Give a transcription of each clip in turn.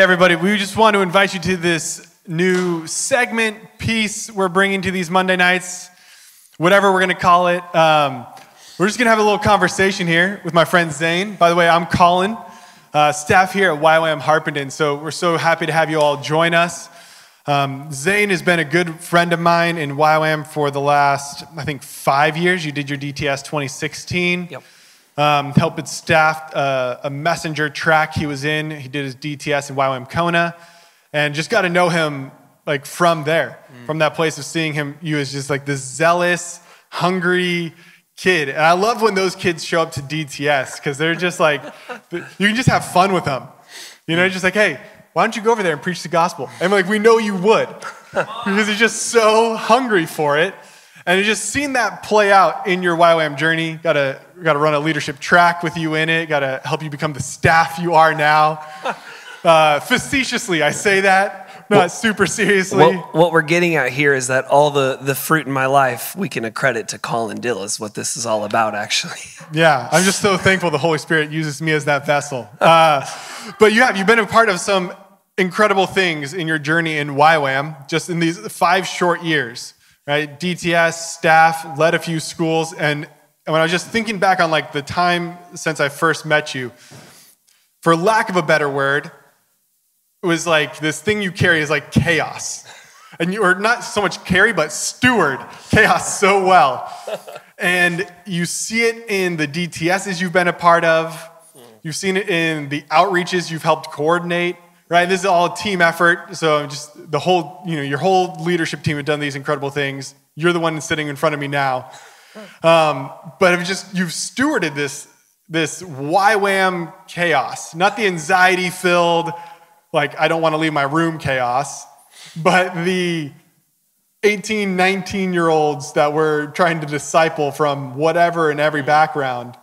Everybody, we just want to invite you to this new segment piece we're bringing to these Monday nights, whatever we're going to call it. Um, we're just going to have a little conversation here with my friend Zane. By the way, I'm Colin, uh, staff here at YWAM Harpenden, so we're so happy to have you all join us. Um, Zane has been a good friend of mine in YWAM for the last, I think, five years. You did your DTS 2016. Yep. Um, helped staff uh, a messenger track he was in. He did his DTS in YWAM Kona, and just got to know him like from there, mm. from that place of seeing him. You as just like this zealous, hungry kid, and I love when those kids show up to DTS because they're just like you can just have fun with them. You know, just like hey, why don't you go over there and preach the gospel? And like we know you would because he's just so hungry for it. And you just seen that play out in your YWAM journey. Got to got to run a leadership track with you in it. Got to help you become the staff you are now. Uh, facetiously, I say that, not well, super seriously. What, what, we're getting at here is that all the, the fruit in my life we can accredit to Colin Dill is what this is all about, actually. Yeah, I'm just so thankful the Holy Spirit uses me as that vessel. Uh, but you have you've been a part of some incredible things in your journey in YWAM just in these five short years right? DTS, staff, led a few schools. And when I was just thinking back on like the time since I first met you, for lack of a better word, it was like this thing you carry is like chaos. And you are not so much carry, but steward chaos so well. And you see it in the DTSs you've been a part of. You've seen it in the outreaches you've helped coordinate right? This is all a team effort. So just the whole, you know, your whole leadership team have done these incredible things. You're the one sitting in front of me now. Um, but have just you've stewarded this this YWAM chaos, not the anxiety filled, like I don't want to leave my room chaos, but the 18, 19 year olds that we're trying to disciple from whatever and every background.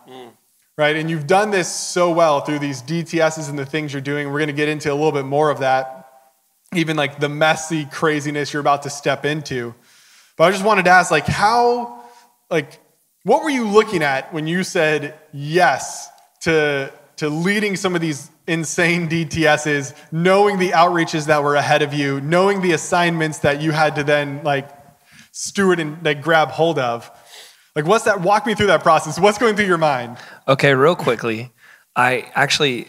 Right? And you've done this so well through these DTSs and the things you're doing. We're going to get into a little bit more of that, even like the messy craziness you're about to step into. But I just wanted to ask, like, how, like, what were you looking at when you said yes to, to leading some of these insane DTSs, knowing the outreaches that were ahead of you, knowing the assignments that you had to then like steward and like grab hold of? Like, what's that? Walk me through that process. What's going through your mind? Okay, real quickly. I actually,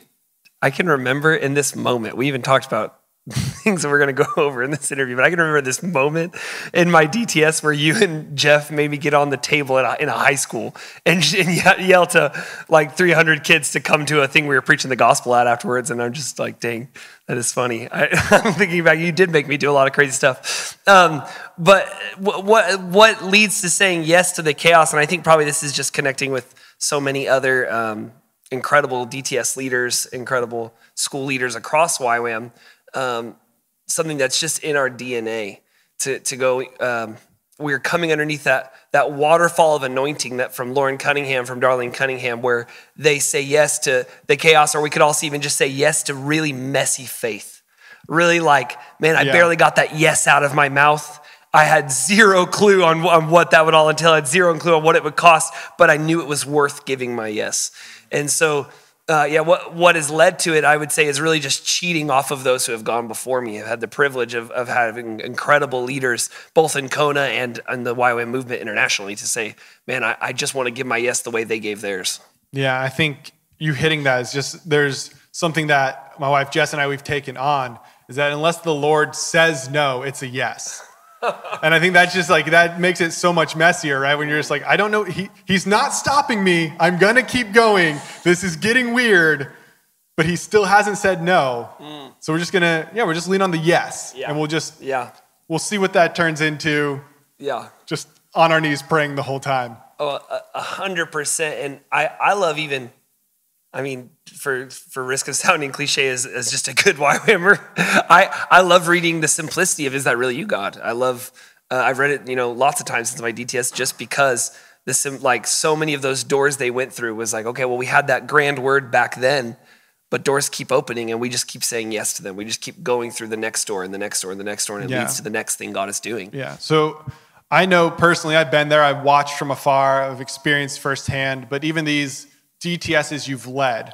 I can remember in this moment, we even talked about things that we're going to go over in this interview, but I can remember this moment in my DTS where you and Jeff made me get on the table a, in a high school and, and yell to like 300 kids to come to a thing we were preaching the gospel at afterwards. And I'm just like, dang, that is funny. I, am thinking back, you did make me do a lot of crazy stuff. Um, but what, what, what leads to saying yes to the chaos? And I think probably this is just connecting with so many other um, incredible DTS leaders, incredible school leaders across YWAM um, something that's just in our DNA to, to go. Um, we're coming underneath that, that waterfall of anointing that from Loren Cunningham, from Darlene Cunningham, where they say yes to the chaos, or we could also even just say yes to really messy faith. Really like, man, I yeah. barely got that yes out of my mouth. I had zero clue on, on what that would all entail. I had zero clue on what it would cost, but I knew it was worth giving my yes. And so uh, yeah, what, what has led to it, I would say, is really just cheating off of those who have gone before me. I've had the privilege of, of having incredible leaders, both in Kona and in the YWAM movement internationally, to say, man, I, I just want to give my yes the way they gave theirs. Yeah, I think you hitting that is just, there's something that my wife Jess and I, we've taken on, is that unless the Lord says no, it's a yes and I think that's just like that makes it so much messier, right? When you're just like, I don't know, he, he's not stopping me. I'm gonna keep going. This is getting weird, but he still hasn't said no. Mm. So we're just gonna, yeah, we're just lean on the yes, yeah. and we'll just, yeah, we'll see what that turns into. Yeah, just on our knees praying the whole time. Oh, a hundred percent. And I, I love even I mean, for for risk of sounding cliche as, as just a good YWAMer, I I love reading the simplicity of "Is that really you, God?" I love. Uh, I've read it, you know, lots of times since my DTS, just because this like so many of those doors they went through was like, okay, well, we had that grand word back then, but doors keep opening, and we just keep saying yes to them. We just keep going through the next door and the next door and the next door, and it yeah. leads to the next thing God is doing. Yeah. So. I know personally, I've been there, I've watched from afar, I've experienced firsthand, but even these DTSs you've led.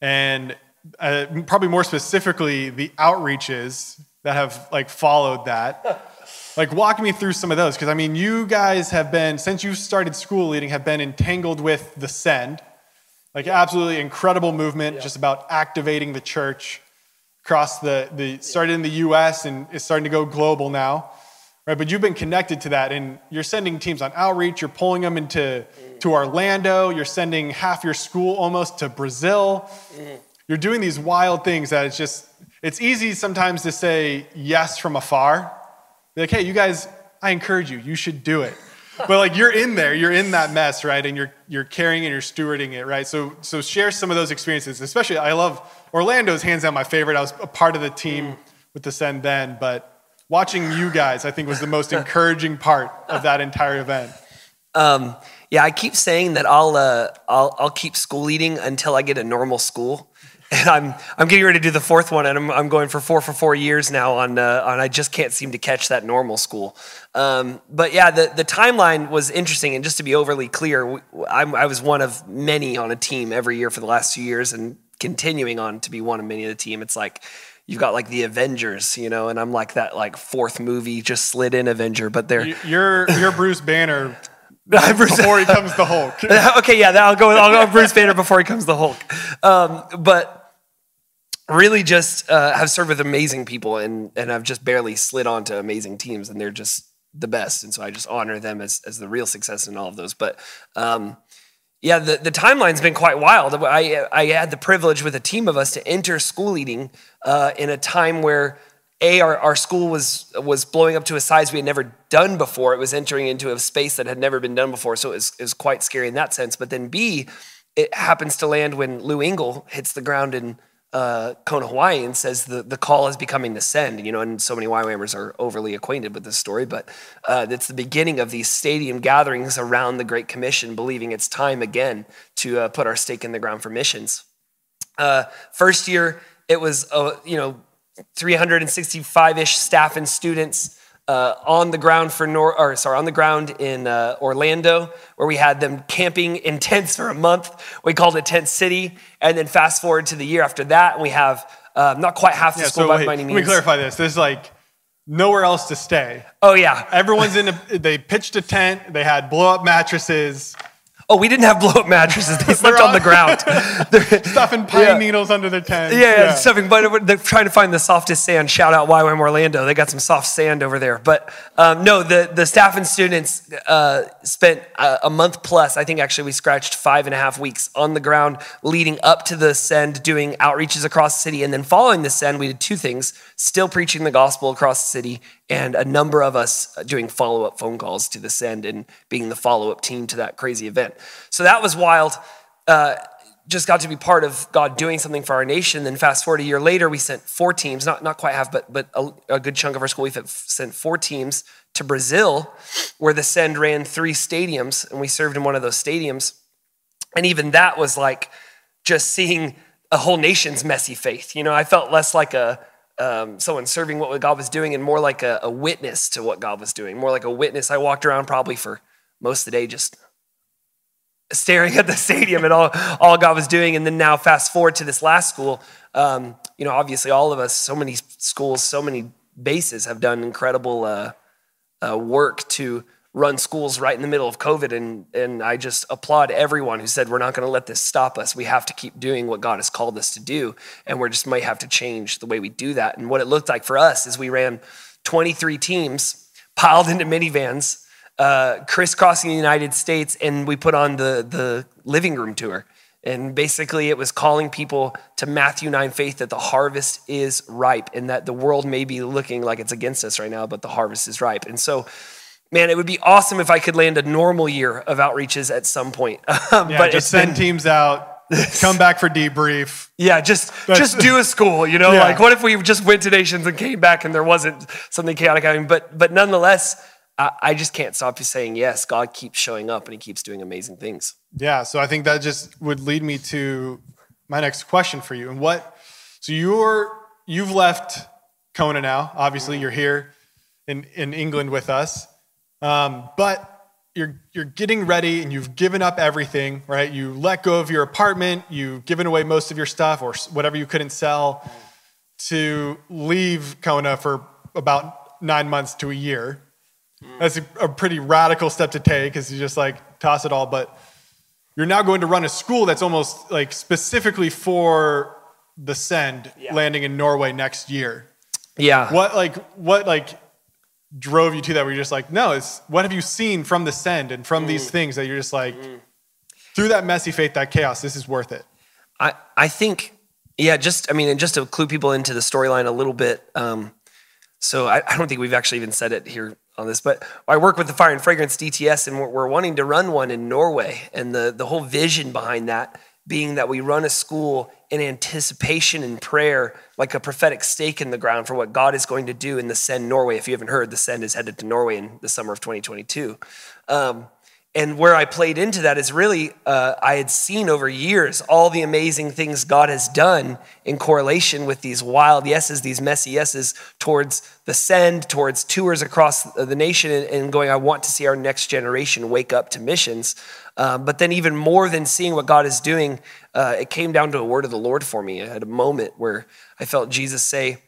And uh, probably more specifically the outreaches that have like followed that. like walk me through some of those because I mean you guys have been since you started school leading have been entangled with the send. Like absolutely incredible movement yeah. just about activating the church across the, the started in the US and is starting to go global now. Right? But you've been connected to that and you're sending teams on outreach, you're pulling them into to Orlando, you're sending half your school almost to Brazil. You're doing these wild things that it's just it's easy sometimes to say yes from afar. Be like, hey, you guys, I encourage you, you should do it. But like you're in there, you're in that mess, right? And you're you're carrying and you're stewarding it, right? So so share some of those experiences. Especially I love Orlando's hands down my favorite. I was a part of the team with the Send then, but watching you guys, I think, was the most encouraging part of that entire event. Um, yeah, I keep saying that I'll, uh, I'll, I'll keep school leading until I get a normal school. And I'm, I'm getting ready to do the fourth one, and I'm, I'm going for four for four years now on, uh, on I just can't seem to catch that normal school. Um, but yeah, the, the timeline was interesting. And just to be overly clear, I, I was one of many on a team every year for the last few years and continuing on to be one of many of the team. It's like, you've got like the Avengers, you know, and I'm like that like fourth movie just slid in Avenger, but they're you're you're Bruce Banner before he comes the Hulk. okay, yeah, I'll go. I'll go Bruce Banner before he comes the Hulk. Um, but really, just uh, have served with amazing people, and and I've just barely slid onto amazing teams, and they're just the best. And so I just honor them as as the real success in all of those. But um, yeah, the, the timeline's been quite wild. I, I had the privilege with a team of us to enter school leading uh, in a time where a our, our school was was blowing up to a size we had never done before it was entering into a space that had never been done before so it was, it was quite scary in that sense but then b it happens to land when lou engle hits the ground in uh, Kona, Hawaii, and says the, the call is becoming the send. You know, and so many YWAMers are overly acquainted with this story, but uh, it's the beginning of these stadium gatherings around the Great Commission, believing it's time again to uh, put our stake in the ground for missions. Uh, first year, it was, uh, you know, 365-ish staff and students uh, on the ground for Nor- or sorry on the ground in uh, Orlando, where we had them camping in tents for a month. We called it Tent City, and then fast forward to the year after that, and we have uh, not quite half the yeah, school so by, wait, any means. Let me clarify this. There's like nowhere else to stay. Oh yeah, everyone's in. A, they pitched a tent. They had blow up mattresses. Oh, we didn't have blow up mattresses. They slept on, the ground. stuffing pine yeah. needles under their tent. Yeah, yeah, yeah, stuffing. But they're trying to find the softest sand. Shout out YWAM Orlando. They got some soft sand over there. But um, no, the, the staff and students uh, spent a, a, month plus. I think actually we scratched five and a half weeks on the ground leading up to the send, doing outreaches across the city. And then following the send, we did two things still preaching the gospel across the city and a number of us doing follow up phone calls to the send and being the follow up team to that crazy event. So that was wild. Uh, just got to be part of God doing something for our nation. Then fast forward a year later, we sent four teams, not, not quite half, but, but a, a good chunk of our school, we sent four teams to Brazil, where the Send ran three stadiums, and we served in one of those stadiums. And even that was like just seeing a whole nation's messy faith. You know, I felt less like a, um, someone serving what God was doing and more like a, a, witness to what God was doing, more like a witness. I walked around probably for most of the day just staring at the stadium and all, all God was doing. And then now, fast forward to this last school, um, you know, obviously all of us, so many schools, so many bases have done incredible uh, uh, work to run schools right in the middle of COVID. And, and I just applaud everyone who said, we're not going to let this stop us. We have to keep doing what God has called us to do. And we just might have to change the way we do that. And what it looked like for us is we ran 23 teams piled into minivans, uh, crisscrossing the United States, and we put on the, the living room tour. And basically, it was calling people to Matthew 9 faith that the harvest is ripe and that the world may be looking like it's against us right now, but the harvest is ripe. And so, man, it would be awesome if I could land a normal year of outreaches at some point. Um, yeah, but just send been, teams out, come back for debrief. Yeah, just That's, just do a school. You know, yeah. like what if we just went to nations and came back and there wasn't something chaotic happening? But but nonetheless, I, I just can't stop you saying yes. God keeps showing up and He keeps doing amazing things. Yeah, so I think that just would lead me to my next question for you. And what? So you're you've left Kona now. Obviously, you're here in in England with us. Um, but you're you're getting ready and you've given up everything, right? You let go of your apartment, you've given away most of your stuff or whatever you couldn't sell to leave Kona for about nine months to a year. That's a, a pretty radical step to take because you just like toss it all. But you're now going to run a school that's almost like specifically for the Send Yeah. landing in Norway next year. Yeah. What like what like drove you to that? Where you're just like, no, it's what have you seen from the Send and from Mm. these things that you're just like through that messy faith, that chaos, this is worth it. I, I think, yeah, just, I mean, and just to clue people into the storyline a little bit. Um, so I, I don't think we've actually even said it here on this, but I work with the Fire and Fragrance DTS and we're, we're wanting to run one in Norway. And the, the whole vision behind that being that we run a school in anticipation and prayer, like a prophetic stake in the ground for what God is going to do in the Send Norway. If you haven't heard, the Send is headed to Norway in the summer of 2022. Um, and where I played into that is really, uh, I had seen over years all the amazing things God has done in correlation with these wild yeses, these messy yeses towards the send, towards tours across the nation, and, going, I want to see our next generation wake up to missions. Um, but then, even more than seeing what God is doing, uh, it came down to a word of the Lord for me. I had a moment where I felt Jesus say,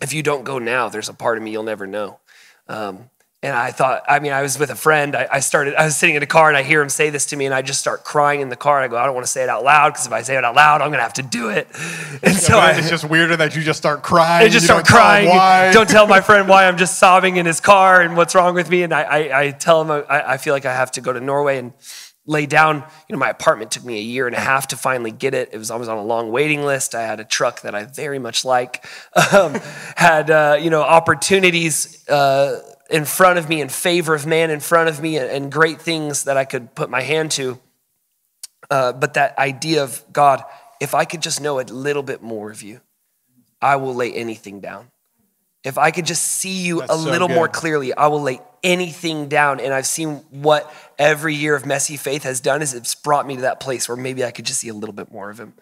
If you don't go now, there's a part of me you'll never know. Um, and I thought, I mean, I was with a friend. I, I started, I was sitting in a car and I hear him say this to me, and I just start crying in the car. I go, I don't want to say it out loud because if I say it out loud, I'm going to have to do it. And so I it's just weirder that you just start crying. I just you start tell crying. Don't tell my friend why I'm just sobbing in his car and what's wrong with me. And I, I, I tell him I, I feel like I have to go to Norway and lay down. You know, my apartment took me a year and a half to finally get it. It was I was on a long waiting list. I had a truck that I very much like. Um, had uh, you know opportunities. Uh, in front of me, in favor of man in front of me, and, great things that I could put my hand to. Uh, but that idea of God, if I could just know a little bit more of you, I will lay anything down. If I could just see you That's a so little more clearly, I will lay anything down. And I've seen what every year of messy faith has done is it's brought me to that place where maybe I could just see a little bit more of him.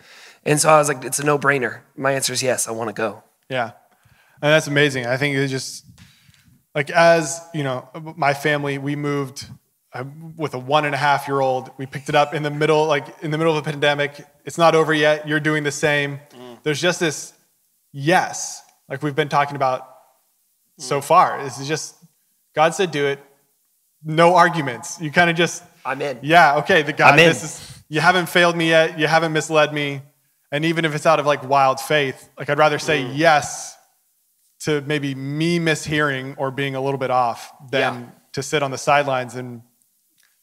And so I was like, it's a no-brainer. My answer is yes, I want to go. Yeah. And that's amazing. I think it just like as, you know, my family, we moved uh, with a one and a half year old. We picked it up in the middle, like in the middle of the pandemic. It's not over yet. You're doing the same. There's just this yes, like we've been talking about so far. This is just, God said do it. No arguments. You kind of just, I'm in. yeah, okay, the God, this is, you haven't failed me yet. You haven't misled me. And even if it's out of like wild faith, like I'd rather say Mm. yes to maybe me mishearing or being a little bit off than Yeah. to sit on the sidelines and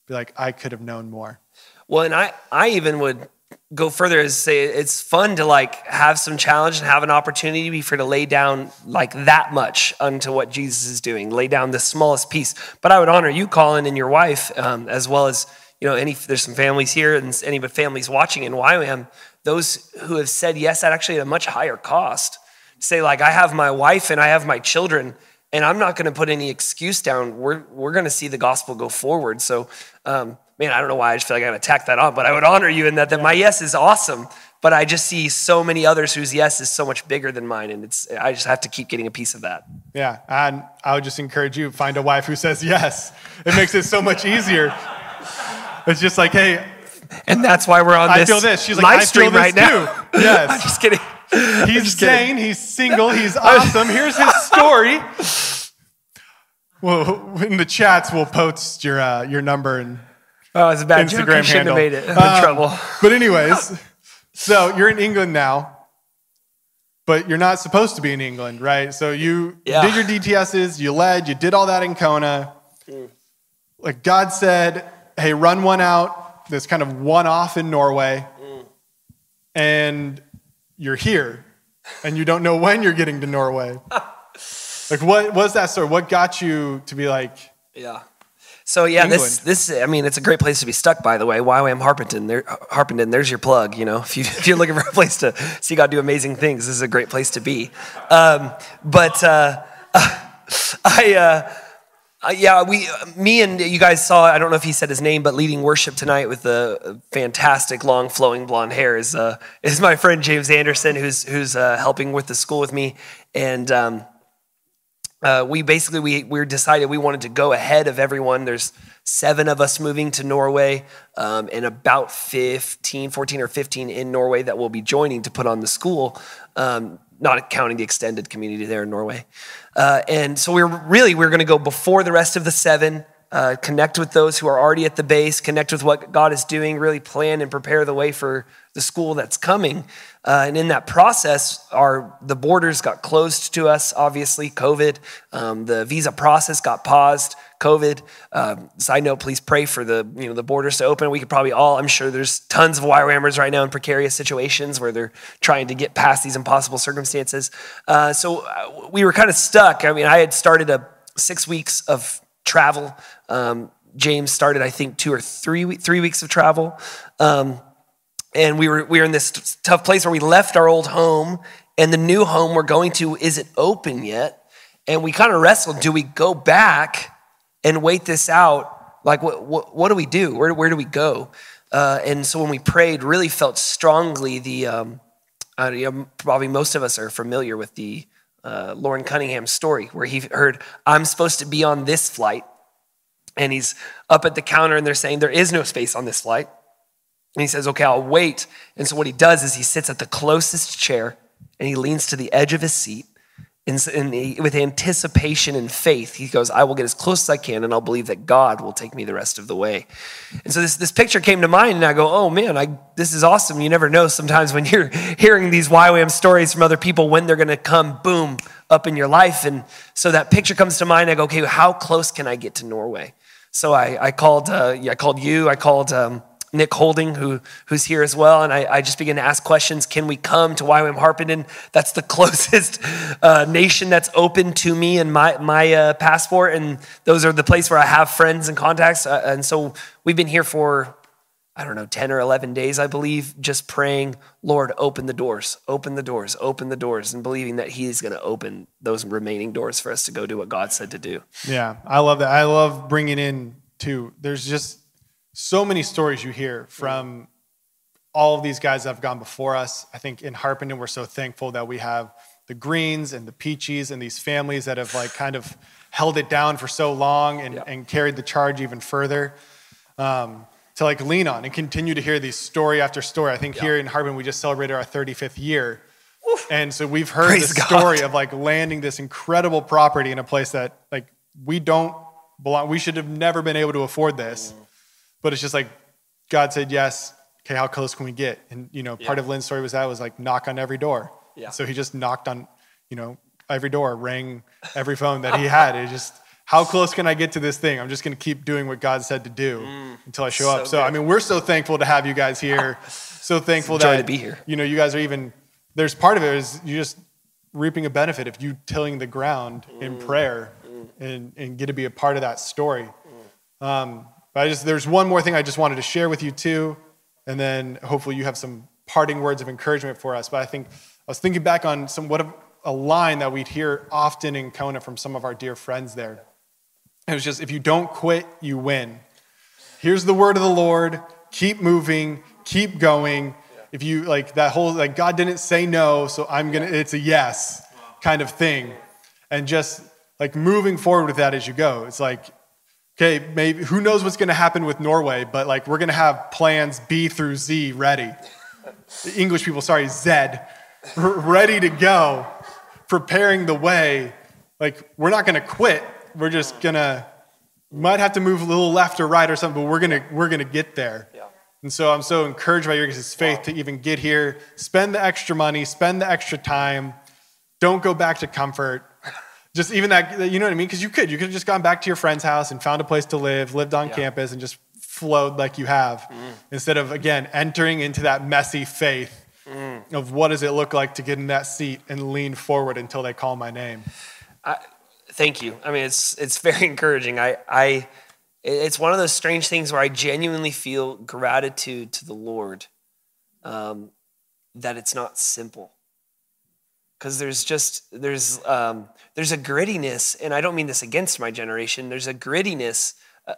be like, I could have known more. Well, and I, I even would go further as say it's fun to like have some challenge and have an opportunity be for to lay down like that much unto what Jesus is doing, lay down the smallest piece. But I would honor you, Colin, and your wife, um, as well as you know any. There's some families here and any but families watching in YWAM. Those who have said yes at actually a much higher cost. Say like I have my wife and I have my children and I'm not going to put any excuse down. We're we're going to see the gospel go forward. So, um, man, I don't know why I just feel like I got to tack that on, but I would honor you in that. That my yes is awesome, but I just see so many others whose yes is so much bigger than mine, and it's I just have to keep getting a piece of that. Yeah. And I would just encourage you find a wife who says yes. It makes it so much easier. It's just like, hey, And that's why we're on I this, feel this. She's like, live I feel stream this right now. too. Yes. I'm just kidding. He's sane. He's single. He's awesome. Here's his story. Well, in the chats, we'll post your uh, your number and Oh, it's a bad joke. I Instagram shouldn't handle. have made it. I'm in Um, trouble. But anyways, so you're in England now, but you're not supposed to be in England, right? So you Yeah. did your DTSs, you led, you did all that in Kona. Like God said, hey, run one out. This kind of one off in Norway, and you're here, and you don't know when you're getting to Norway. like, what was that story? What got you to be like, Yeah. So yeah, this this I mean it's a great place to be stuck. By the way, YWAM Harpenden, there, Harpenden. There's your plug. You know, if you if you're looking for a place to see God do amazing things, this is a great place to be. Um, but uh, I. Uh, uh, yeah, we, me and you guys saw. I don't know if he said his name, but leading worship tonight with the fantastic long flowing blonde hair is uh, is my friend James Anderson, who's who's uh, helping with the school with me, and um, uh, we basically we we decided we wanted to go ahead of everyone. There's seven of us moving to Norway, um, and about 15, 14 or 15 in Norway that will be joining to put on the school, um, not counting the extended community there in Norway. Uh, and so we are really we are going to go before the rest of the seven. Uh, connect with those who are already at the base, connect with what God is doing, really plan and prepare the way for the school that's coming. Uh, and in that process, our the borders got closed to us. Obviously, COVID. Um, the visa process got paused. COVID. Um, side note: Please pray for the you know the borders to open. We could probably all. I'm sure there's tons of YWAMers right now in precarious situations where they're trying to get past these impossible circumstances. Uh, so uh, we were kind of stuck. I mean, I had started a six weeks of travel. Um, James started, I think, two or three three weeks of travel. Um, and we were we were in this tough place where we left our old home and the new home we're going to isn't open yet and we kind of wrestled do we go back and wait this out like what what, what do we do where, where do we go uh, and so when we prayed really felt strongly the um, uh, you know, probably most of us are familiar with the uh, Loren Cunningham story where he heard I'm supposed to be on this flight and he's up at the counter and they're saying there is no space on this flight and he says, Okay, I'll wait. And so what he does is he sits at the closest chair and he leans to the edge of his seat. And, with anticipation and faith, he goes, I will get as close as I can and I'll believe that God will take me the rest of the way. And so this, this picture came to mind, and I go, Oh man, I, this is awesome. You never know sometimes when you're hearing these YWAM stories from other people when they're going to come, boom, up in your life. And so that picture comes to mind. I go, Okay, how close can I get to Norway? So I, I called, uh, I called you, I called. Um, Nick Holding, who, who's here as well. And I, I, just began to ask questions Can we come to YWAM Harpenden? That's the closest uh, nation that's open to me and my, my uh, passport. And those are the place where I have friends and contacts. Uh, and so we've been here for, I don't know, 10 or 11 days, I believe, just praying, Lord, open the doors, open the doors, open the doors, and believing that He's going to open those remaining doors for us to go do what God said to do. Yeah, I love that. I love bringing in, too. There's just, so many stories you hear from all of these guys that have gone before us. I think in Harpenden, we're so thankful that we have the Greens and the Peachies and these families that have like kind of held it down for so long and, yep. and carried the charge even further. Um, to like lean on and continue to hear these story after story. I think yep. here in Harpenden, we just celebrated our 35th year. Oof. And so we've heard Praise the story of like landing this incredible property in a place that like we don't belong. We should have never been able to afford this. Mm but it's just like God said yes. Okay, how close can we get? And you know, part yeah. of Lynn's story was that was like knock on every door. Yeah. So he just knocked on, you know, every door, rang every phone that he had. It just how close can I get to this thing? I'm just going to keep doing what God said to do mm, until I show so up. So good. I mean, we're so thankful to have you guys here. so thankful that to be here. You know, you guys are even. There's part of it is you just reaping a benefit of you tilling the ground mm. in prayer mm. and and get to be a part of that story. Mm. Um, but I just there's one more thing I just wanted to share with you too, and then hopefully you have some parting words of encouragement for us. But I think I was thinking back on some what a, a line that we'd hear often in Kona from some of our dear friends there. It was just if you don't quit, you win. Here's the word of the Lord. Keep moving. Keep going. If you like that whole like God didn't say no, so I'm gonna. It's a yes kind of thing, and just like moving forward with that as you go. It's like okay, maybe who knows what's going to happen with Norway, but like we're going to have plans B through Z ready. The English people, sorry, Z, ready to go, preparing the way. Like we're not going to quit. We're just going to might have to move a little left or right or something, but we're going to we're going to get there. Yeah. And so I'm so encouraged by your guys' faith wow. to even get here, spend the extra money, spend the extra time. Don't go back to comfort just even that, you know what I mean? Because you could. You could have just gone back to your friend's house and found a place to live, lived on yeah. campus, and just flowed like you have. Mm. Instead of, again, entering into that messy faith mm. of what does it look like to get in that seat and lean forward until they call my name. I, thank you. I mean, it's, it's very encouraging. I, I, it's one of those strange things where I genuinely feel gratitude to the Lord um, that it's not simple because there's just there's um, there's a grittiness and i don't mean this against my generation there's a grittiness uh,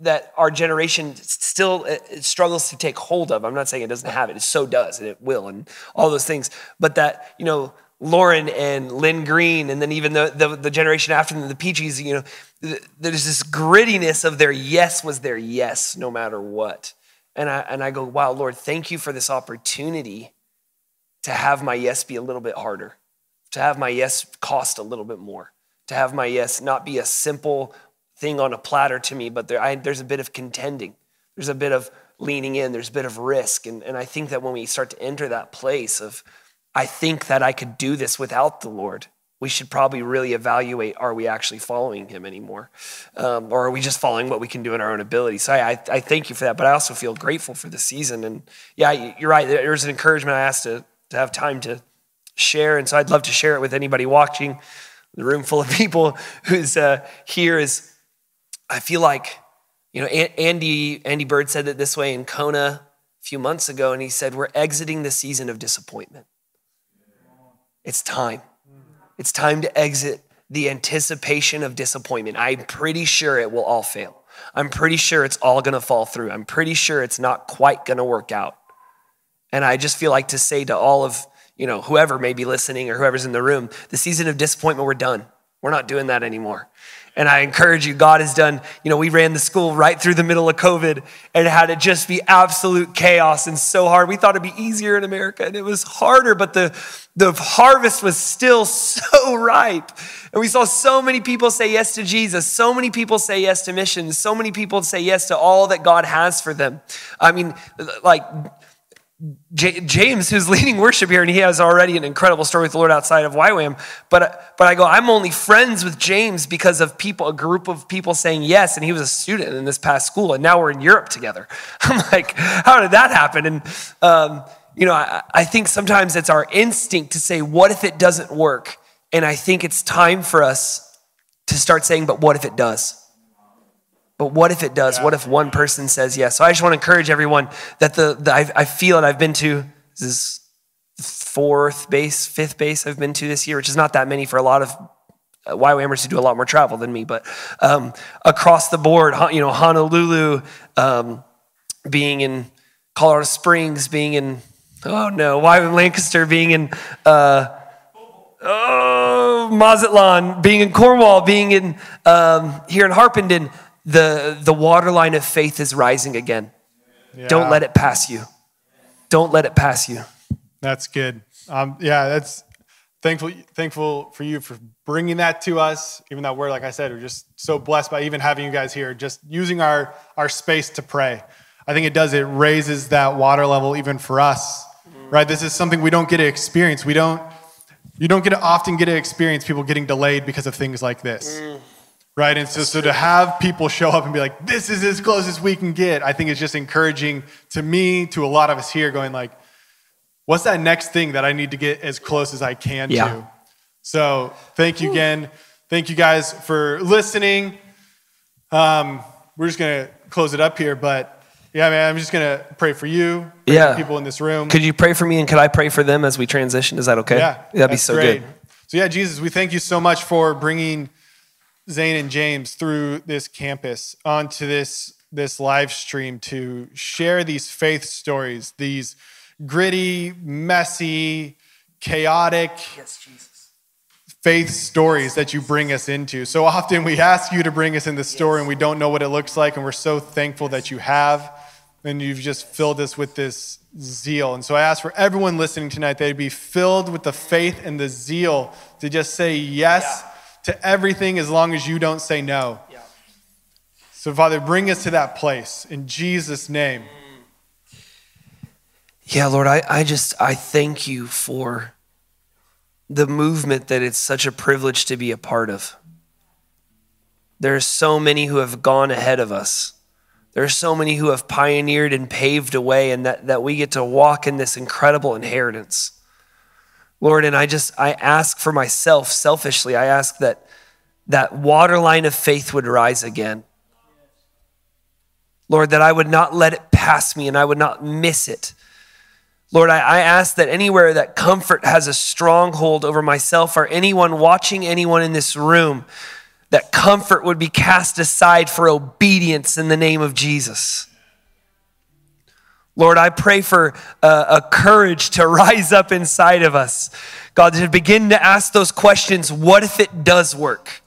that our generation still uh, struggles to take hold of i'm not saying it doesn't have it it so does and it will and all those things but that you know Loren and Lynn Green, and then even the, the, the generation after them, the Peaches, you know, there's this grittiness of their yes was their yes no matter what. And I, and I go, wow, Lord, thank you for this opportunity to have my yes be a little bit harder, to have my yes cost a little bit more, to have my yes not be a simple thing on a platter to me, but there, I, there's a bit of contending. There's a bit of leaning in, there's a bit of risk. And, and I think that when we start to enter that place of, I think that I could do this without the Lord. We should probably really evaluate are we actually following him anymore? Um, or are we just following what we can do in our own ability? So I, I, I, thank you for that, but I also feel grateful for the season. And yeah, you're right. There's an encouragement I asked to, to have time to share. And so I'd love to share it with anybody watching, the room full of people who's uh, here is, I feel like, you know, Andy, Andy Byrd said it this way in Kona a few months ago, and he said, We're exiting the season of disappointment. It's time. It's time to exit the anticipation of disappointment. I'm pretty sure it will all fail. I'm pretty sure it's all gonna fall through. I'm pretty sure it's not quite gonna work out. And I just feel like to say to all of, you know, whoever may be listening or whoever's in the room, the season of disappointment, we're done. We're not doing that anymore. And I encourage you, God has done, you know, we ran the school right through the middle of COVID and had it just be absolute chaos and so hard. We thought it'd be easier in America and it was harder, but the, the harvest was still so ripe. And we saw so many people say yes to Jesus, so many people say yes to missions, so many people say yes to all that God has for them. I mean, like, J- James, who's leading worship here, and he has already an incredible story with the Lord outside of YWAM. But, but I go, I'm only friends with James because of people, a group of people saying yes, and he was a student in this past school, and now we're in Europe together. I'm like, how did that happen? And, um, you know, I, I think sometimes it's our instinct to say, what if it doesn't work? And I think it's time for us to start saying, but what if it does? But what if it does? Yeah. What if one person says yes? So I just want to encourage everyone that the, the I, I feel it. I've been to this is fourth base, fifth base I've been to this year, which is not that many for a lot of uh, YWAMers who do a lot more travel than me. But um, across the board, you know, Honolulu, um, being in Colorado Springs, being in oh no, YWAM Lancaster, being in. Uh, oh, Mazatlan, being in Cornwall, being in um, here in Harpenden, the, the waterline of faith is rising again. Yeah. Don't let it pass you. Don't let it pass you. That's good. Um, yeah, that's thankful thankful for you for bringing that to us. Even though we're like I said, we're just so blessed by even having you guys here, just using our our space to pray. I think it does. It raises that water level even for us, right? This is something we don't get to experience. We don't. You don't get to often get to experience people getting delayed because of things like this. Mm right? And so, so to have people show up and be like, this is as close as we can get, I think it's just encouraging to me, to a lot of us here, going like, what's that next thing that I need to get as close as I can yeah. to? So thank you again. Thank you guys for listening. Um, we're just gonna close it up here, but yeah, man, I'm just gonna pray for you, pray yeah. For people in this room. Could you pray for me and could I pray for them as we transition? Is that okay? Yeah, that'd be so great. good. So yeah, Jesus, we thank you so much for bringing Zane and James through this campus onto this this live stream to share these faith stories, these gritty, messy, chaotic yes, faith stories that you bring us into. So often we ask you to bring us in the story yes. and we don't know what it looks like, and we're so thankful that you have, and you've just filled us with this zeal. And so I ask for everyone listening tonight, they'd be filled with the faith and the zeal to just say yes. Yeah to everything as long as you don't say no. Yeah. So, Father, bring us to that place in Jesus' name. Yeah, Lord, I, I just, I thank you for the movement that it's such a privilege to be a part of. There are so many who have gone ahead of us. There are so many who have pioneered and paved a way, and that, that we get to walk in this incredible inheritance. Lord, and I just, I ask for myself selfishly, I ask that that waterline of faith would rise again. Lord, that I would not let it pass me and I would not miss it. Lord, I, I ask that anywhere that comfort has a stronghold over myself or anyone watching anyone in this room, that comfort would be cast aside for obedience in the name of Jesus. Lord, I pray for uh, a courage to rise up inside of us. God, to begin to ask those questions what if it does work?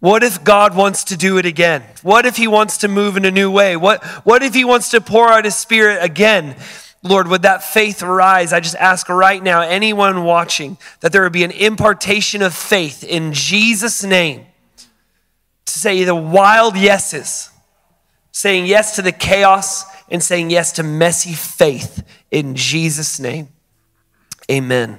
What if God wants to do it again? What if He wants to move in a new way? What, what if He wants to pour out His Spirit again? Lord, would that faith rise? I just ask right now, anyone watching, that there would be an impartation of faith in Jesus' name to say the wild yeses, saying yes to the chaos and saying yes to messy faith in Jesus' name. Amen.